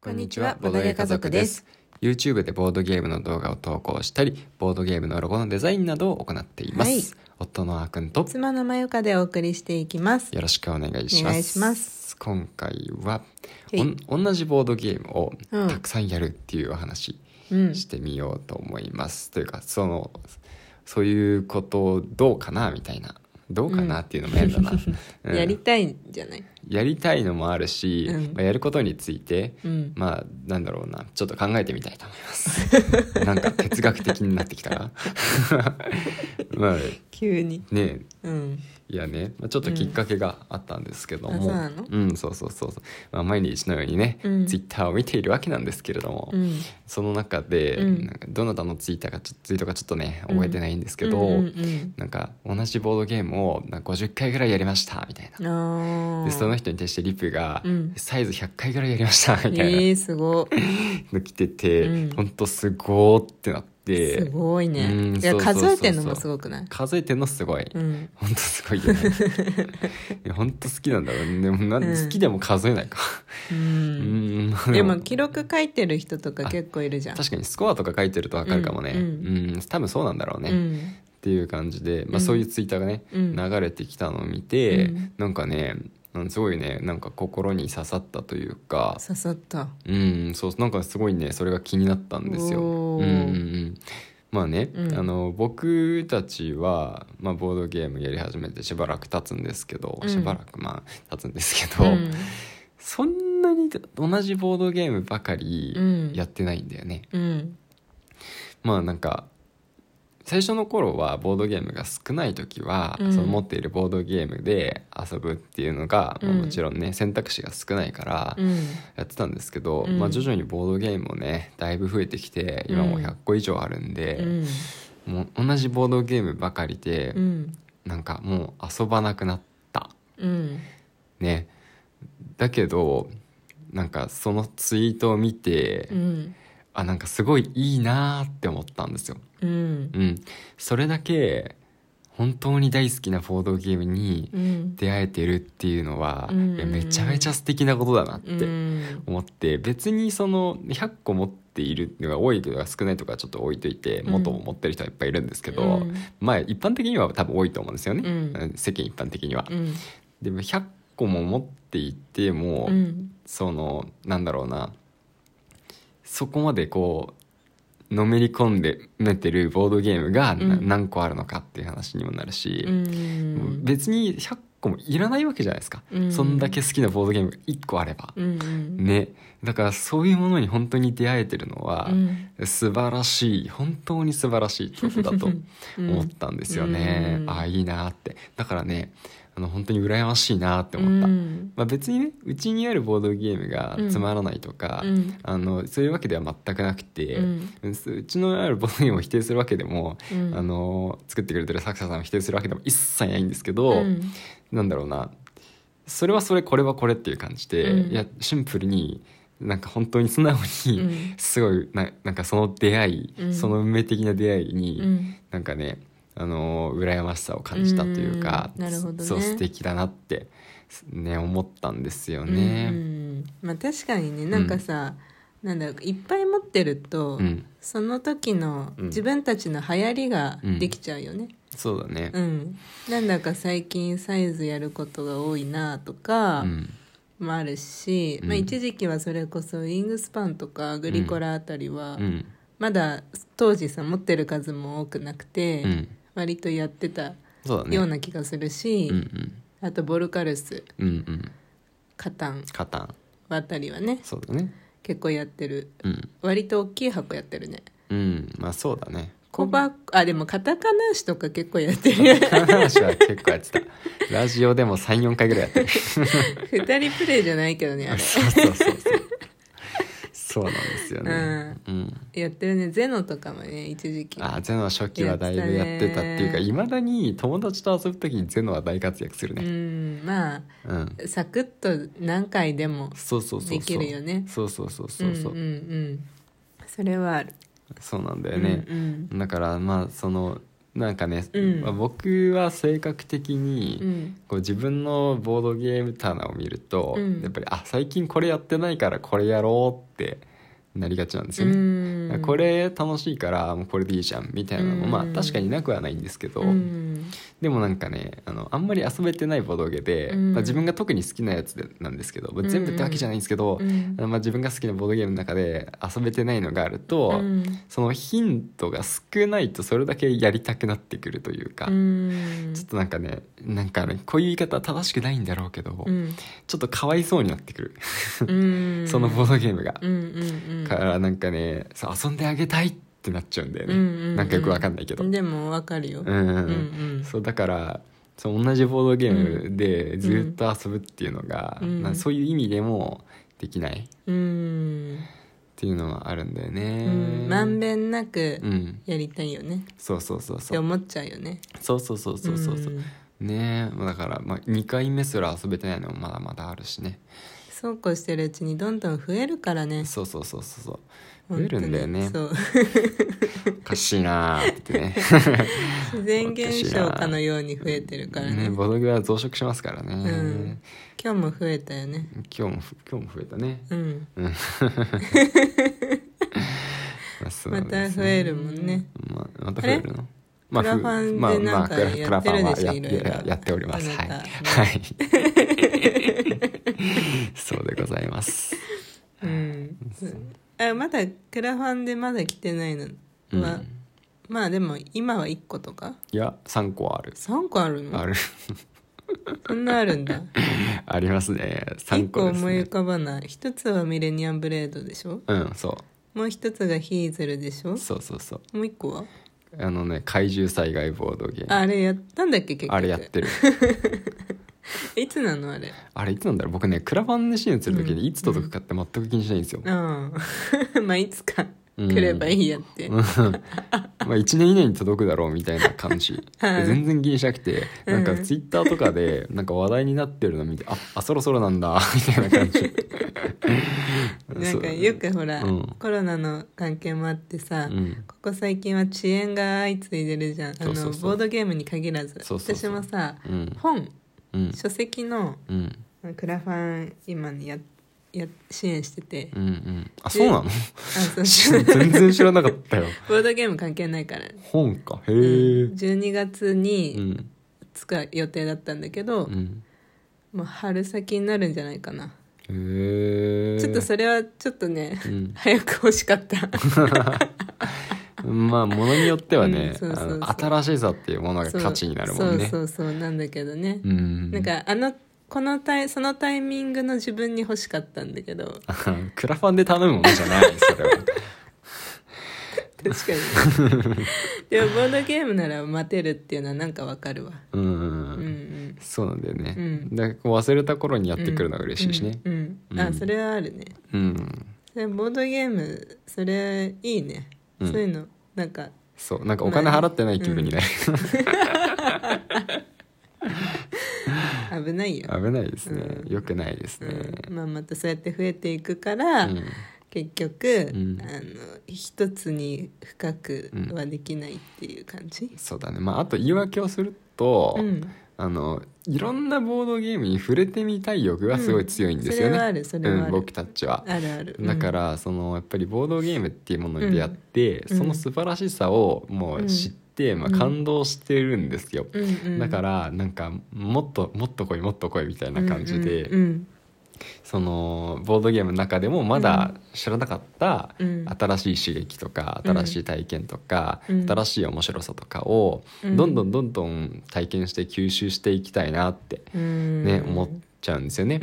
こんにちは、ボードゲー家族です。。YouTube でボードゲームの動画を投稿したり、ボードゲームのロゴのデザインなどを行っています。はい夫のあーくんと妻のまゆかでお送りしていきます。よろしくお願いします。お願いします今回は、はいおん同じボードゲームをうんたくさんやるっていうお話うん。してみようと思います。というか、その、そういうことどうかなみたいな。どうかなっていうのも変だな。うんやりたいんじゃない？やりたいのもあるし、うんまあ、やることについて、うん。まあなんだろうなちょっと考えてみたいと思います なんか哲学的になってきたら？まあ急に。ねうん。いやね、まあ、ちょっときっかけがあったんですけども、あそううんそうそうそうそう、まあ、毎日のようにね、うん。ツイッターを見ているわけなんですけれども、うん。その中で、どなたのツイッターかちょツイートかちょっとね覚えてないんですけど、うんうんなんか同じボードゲームをなんか50回ぐらいやりましたみたいな。でその人に対してリプが、うん。サイズ100回ぐらいやりましたみたいな。ええすご。の来てて、うん。ほんとすごーってなっい。て。すごいね。うんいや、そうそうそうそう。数えてんのもすごくない？数えてんのすごい、うん。ほんとすごいよね。いや ほんと好きなんだろうね。でもなん、うん。好きでも数えないか。う。うんんでも、記録書いてる人とか結構いるじゃん。確かにスコアとか書いてると分かるかもね。ううん。ん、多分そうなんだろうね、っうん。ていう感じで、まあ、うん。そういうツイッターがね、うん。流れてきたのを見て、うん。なんかねうんすごいねなんか心に刺さったというか刺さった。うんそうなんかすごいねそれが気になったんですよ。うんうんうんまあね、うんあの僕たちは、まあ、ボードゲームやり始めてしばらく経つんですけど、うんしばらくまあ経つんですけど、うん。そんなに同じボードゲームばかりうんやってないんだよね。うん。まあなんか最初の頃はボードゲームが少ない時は、うんその持っているボードゲームで遊ぶっていうのが、まあうんもちろんね選択肢が少ないからうん。やってたんですけど、うんまあ、徐々にボードゲームもねだいぶ増えてきて今もう100個以上あるんで、うん。もう同じボードゲームばかりで、うん。なんかもう遊ばなくなったうん。ねだけどなんかそのツイートを見て、うん。あなんかすごいいいなーって思ったんですようん。うんそれだけ本当に大好きなボードゲームにうん。出会えてるっていうのは、うんめちゃめちゃ素敵なことだなっうてん。思って、別にその100個持っているのが多いとか少ないとかちょっと置いといてうん元を持ってる人はいっぱいいるんですけど、うんまあ一般的には多分多いと思うんですよね、うん世間一般的には。うん。でも100個も持っていても、うん。そのなんだろうなそこまでこうのめり込んでめてるボードゲームが何個あるのかっていう話にもなるし、うん。別に100個もいらないわけじゃないですか、うん。そんだけ好きなボードゲームが1個あれば、うん。ね。だからそういうものに本当に出会えてるのはうん。素晴らしい。本当に素晴らしいことだと 思ったんですよね、うん。ああいいなって。だからねあの本当に羨ましいなって思った、うん。まあ、別にねうちにあるボードゲームがつまらないとか、うん。あのそういうわけでは全くなくて、うん。うちのあるボードゲームを否定するわけでも、うん。あの作ってくれてる作者さんを否定するわけでも一切ないんですけど、うん。なんだろうな。それはそれこれはこれっていう感じで、うん。いやシンプルになんか本当に素直に、うん。すごいななんかその出会い、うん。その運命的な出会いに、うん。なんかねあの羨ましさを感じたというか、うんなるほどね。そう素敵だなってね思ったんですようね。ん。まあ確かにねなんかさ、なんだろういっぱい持ってると、うん。その時のうん。自分たちの流行りができちゃうよね。そうだね。うん、なんだか最近サイズやることが多いなとかうん。もあるし、うん。まあ、一時期はそれこそウィングスパンとかグリコラあたりは、うん。まだ当時さ持ってる数も多くなくて、うん割とやってたそうだね。ような気がするし、うんうんあとボルカルスうんうんカタンカタンあたりはねそうだね。結構やってるうん割と大きい箱やってるねうんまあそうだね。コバあでもカタカナーシとか結構やってる話は結構やってた。ラジオでも3、4回ぐらいやってる。二人プレイじゃないけどねあれ そうそうそうそう。そうなんですよね。うん。やってるね。ゼノとかもね一時期。あゼノは初期はだいぶやってたっていうかいまだに友達と遊ぶ時にゼノは大活躍するうねん。まうん、あサクッと何回でもそうそうそうそう。できるよね。そうそうそうそうそう、んうんうん。それはある。そうなんだよね、うん。だからまあそのなんかね、うん。まあ僕は性格的に、うん。こう自分のボードゲーム棚を見ると、うん。やっぱりあ最近これやってないからこれやろうってなりがちなんですうよね、ん。これ楽しいからもうこれでいいじゃんみたいなのも、うん。まあ確かになくはないんですけど、うん。でもなんかねあのあんまり遊べてないボードゲーで、うん。まあ、自分が特に好きなやつでなんですけど、まあ全部ってわけじゃないんですけど、うん。まあ、自分が好きなボードゲームの中で遊べてないのがあると、うん。そのヒントが少ないとそれだけやりたくなってくるというか、うん。ちょっとなんかねなんかねこういう言い方は正しくないんだろうけど、うん。ちょっとかわいそうになってくる、うん。そのボードゲームが、からなんかねそう遊んであげたいってなっちゃうんだよね、うんうんうん。なんかよくわかんないけど、でもわかるよ。うんうんうん。うんそうだからそう同じボードゲームでずっと遊ぶっていうのが、うん。なそういう意味でもできない。っうん。ていうのはあるんだようねん。まんべんなくうん。やりたいよね。そうそうそうっそう。て思っちゃうよね。そうそうそうそうそうそう。うん。ねえ。だから、まあ、2回目すら遊べてないのもまだまだあるしねそうこうしてるうちにどんどん増えるからね。そうそうそうそうそう。増えるんだよね。そう。おかしいなーってね。自然現象かのように増えてるからね。ねボドゲは増殖しますからね、うん。今日も増えたよね。今日もふ今日も増えたね。うん。また増えるもんね。まあ、また増えるの？クラファンでなんかやってるでしょクラファンはやっております。はい、はい、そうでございますうんあまだクラファンでまだ来てないの。は、うん。まあでも今は1個とか。いや3個ある。3個あるの？ある。そんなあるんだ。ありますね。1 3個です個思い浮ねかばない。1つはミレニアムブレードでしょ？うんそもう1つがヒーゼルでしょ？うそうそうそう。もう1個は？あのね怪獣災害ボードゲーム。ああれやったんだっけ結局。あれやってる いつなのあれ？あれいつなんだろう。僕ねクラファンで支援する時にいつ届くかって全く気にしないんですよ、うん。まあいつかうん。来ればいいやって、まあ1年以内に届くだろうみたいな感じ。はい。全然気にしなくてなんかうん。ツイッターとかでなんか話題になってるの見てああそろそろなんだみたいな感じ。なんかよくほら、うん。コロナの関係もあってさ、うん。ここ最近は遅延が相次いでるじゃん。あのボードゲームに限らず。私もさうん。本うん。書籍のうん。クラファン今にやや支援してて、うんうん。あそうなの？あそう。そ う全然知らなかったよ。ボードゲーム関係ないから、本か。へえ。うん。12月うにん。使う予定だったんだけど、うん。もう春先になるんじゃないかな、へえ。ちょっとそれはちょっとね、うん。早く欲しかった まあものによってはねうんそうそうそうあの新しさっていうものが価値になるもんね。そうそうそうなんだけどね、うんなんかあのこのタイそのタイミングの自分に欲しかったんだけどクラファンで頼むものじゃないそれは確かにでもボードゲームなら待てるっていうのはなんかわかるわうんうんうんそうなんだよね、うんだから忘れた頃にやってくるのが嬉しいしねうん、うんうんあそれはあるねうん、ボードゲームそれいいね、うん。そういうのなんか。そうなんかお金払ってない気分になる、危ないよ、危ないですね、うん。よくないですね。うん。まあ、またそうやって増えていくから、うん。結局、ん。あの一つに深くはできないっていう感じ、そうだね。まああと言い訳をすると、うんあのいろんなボードゲームに触れてみたい欲がすごい強いんですよね、うんそれはあるそれはある。うん、僕たちは。あるある。だから、そのやっぱりボードゲームっていうものに出会って、うん。その素晴らしさをもう知って、まあ、感動してるんですよ、うんうん。だからなんかもっともっと来いもっと来いみたいな感じで、うんうんそのボードゲームの中でもまだ知らなかったうん。新しい刺激とかうん。新しい体験とか、うん。新しい面白さとかをうん。どんどんどんどん体験して吸収していきたいなってうん。ね、思っちゃうんですよね。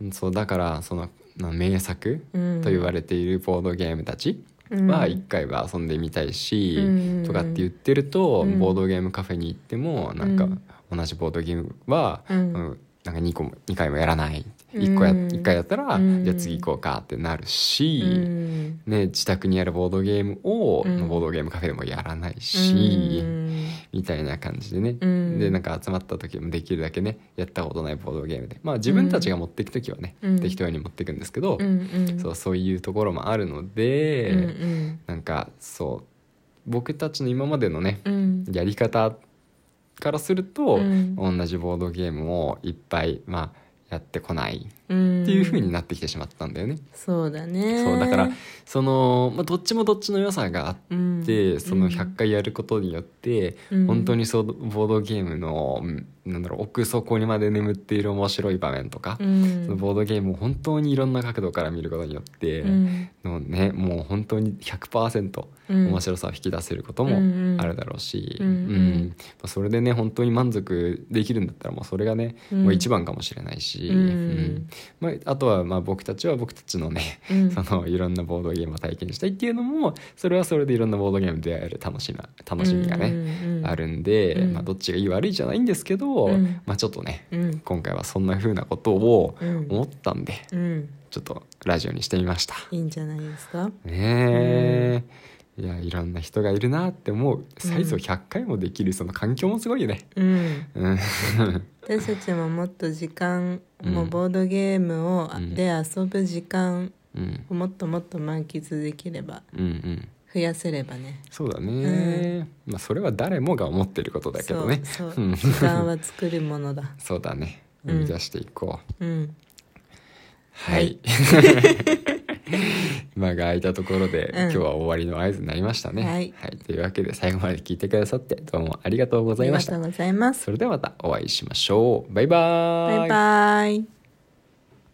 う。ん。そうだからそのな名作うん。と言われているボードゲームたちうん。は一回は遊んでみたいし、うん。とかって言ってると、うん。ボードゲームカフェに行ってもなんかうん。同じボードゲームは、うん。うんなんか2個も2回もやらない1個や、うん。一回やったら、うん。じゃあ次行こうかってなるし、うん。ね、自宅にあるボードゲームを、うん。ボードゲームカフェでもやらないし、うん。みたいな感じでね、うん。でなんか集まった時もできるだけねやったことないボードゲームで。まあ自分たちが持っていく時はね、うん。適当に持っていくんですけど、そうそういうところもあるので、うなんかそう僕たちの今までのねうん。やり方からすると、うん。同じボードゲームをいっぱい、まあ、やってこない。っていう風になってきてしまったんだよね。そうだね。そうだからその、まあ、どっちもどっちの良さがあって、うん。その100回やることによって、うん。本当にそうボードゲームのうんなんだろう奥底にまで眠っている面白い場面とか、うん。そのボードゲームを本当にいろんな角度から見ることによって、うん。のねもう本当に100%うん。面白さを引き出せることもあるだろうし、うん。それでね本当に満足できるんだったらもうそれがね、うん。もう一番かもしれないし、うん。うんまあ、あとはまあ僕たちは僕たちのね、うん。そのいろんなボードゲームを体験したいっていうのもそれはそれでいろんなボードゲームに出会える楽しみ楽しみがね、うんうんあるんで、うん。まあ、どっちがいい悪いじゃないんですけど、うん。まあ、ちょっとねうん。今回はそんな風なことをうん。思ったんで、うん。ちょっとラジオにしてみました。いいんじゃないですか。ねえ、いやいろんな人がいるなって思う。サイズを100回もできるその環境もすごいよね。うん。う ん私たちももっと時間うん。もうボードゲームをうん。で遊ぶ時間うん。をもっともっと満喫できればうんうん。増やせればね。そうだね、まあそれは誰もが思ってることだけどね。そううんそう。時間は作るものだ。そうだね。うん。生み出していこう、うん。はい 間が空いたところで、うん。今日は終わりの合図になりましたね。はい。というわけで最後まで聞いてくださってどうもありがとうごあざいました。りがとうございます。それではまたお会いしましょう。バイバーバイバイ